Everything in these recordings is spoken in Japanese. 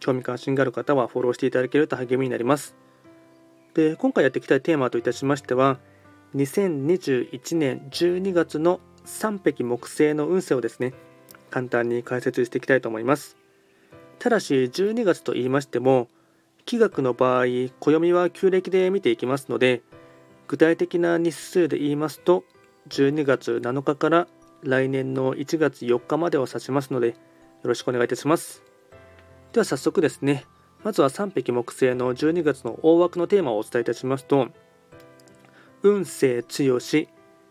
興味関心がある方はフォローしていただけると励みになります。で今回やっていきたいテーマといたしましては2021年12月の3匹木星の運勢をですね簡単に解説していきたいと思いますただし12月と言いましても気学の場合暦は旧暦で見ていきますので具体的な日数で言いますと12月7日から来年の1月4日までを指しますのでよろしくお願いいたしますでは早速ですね。まずは3匹木星の12月の大枠のテーマをお伝えいたしますと運勢強し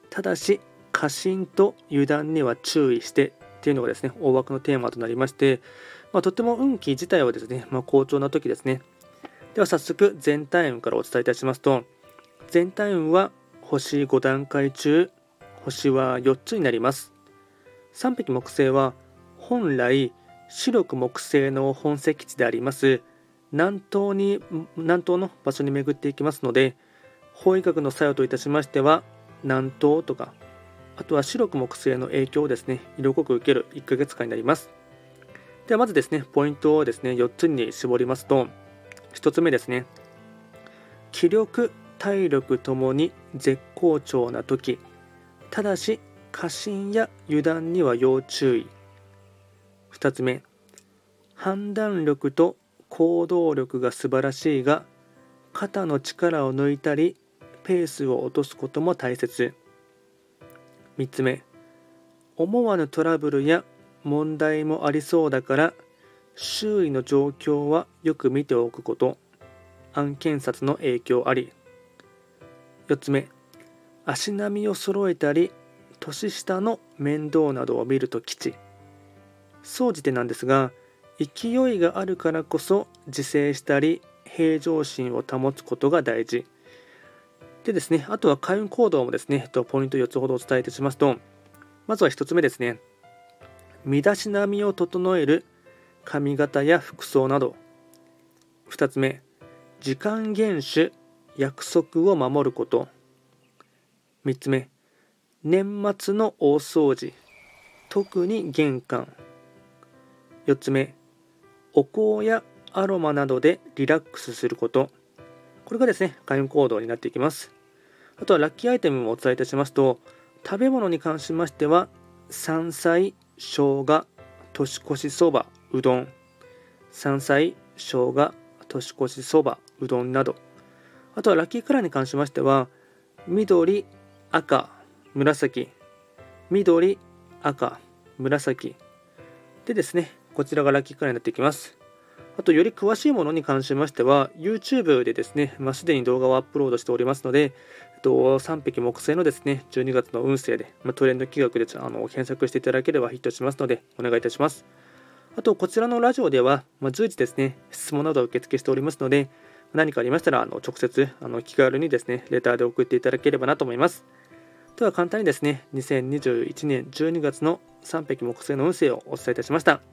ただし過信と油断には注意してっていうのがですね大枠のテーマとなりまして、まあ、とっても運気自体はですね、まあ、好調な時ですね。では早速全体運からお伝えいたしますと全体運は星5段階中星は4つになります。3匹木星は本来白く木星の本石地であります南東に南東の場所に巡っていきますので法医学の作用といたしましては南東とかあとは白く木星の影響をですね色濃く受ける1ヶ月間になります。ではまずですねポイントをですね4つに絞りますと1つ目ですね気力体力ともに絶好調な時ただし過信や油断には要注意。2つ目。判断力と行動力が素晴らしいが肩の力を抜いたりペースを落とすことも大切。3つ目。思わぬトラブルや問題もありそうだから周囲の状況はよく見ておくこと。案件札の影響あり。4つ目。足並みを揃えたり年下の面倒などを見ると吉。総じてなんですが勢いがあるからこそ自制したり平常心を保つことが大事。でですねあとは開運行動もですねポイント4つほどお伝えいたしますとまずは1つ目ですね身だしなみを整える髪型や服装など。2つ目時間厳守約束を守ること。3つ目年末の大掃除特に玄関。4つ目お香やアロマなどでリラックスすること。これがですね開運行動になっていきます。あとはラッキーアイテムもお伝えいたしますと食べ物に関しましては山菜生姜年越しそばうどん。山菜生姜年越しそばうどんなど。あとはラッキーカラーに関しましては緑赤紫。緑赤紫。でですねこちらがラッキーカラーになってきます。あと、より詳しいものに関しましては、YouTube でですね、まあ、すでに動画をアップロードしておりますので、えっと、3匹木星のですね、12月の運勢で、まあ、トレンド企画であの検索していただければヒットしますので、お願いいたします。あと、こちらのラジオでは、まあ、随時ですね、質問などを受付しておりますので、何かありましたら、あの直接、あの気軽にですね、レターで送っていただければなと思います。では、簡単にですね、2021年12月の3匹木星の運勢をお伝えいたしました。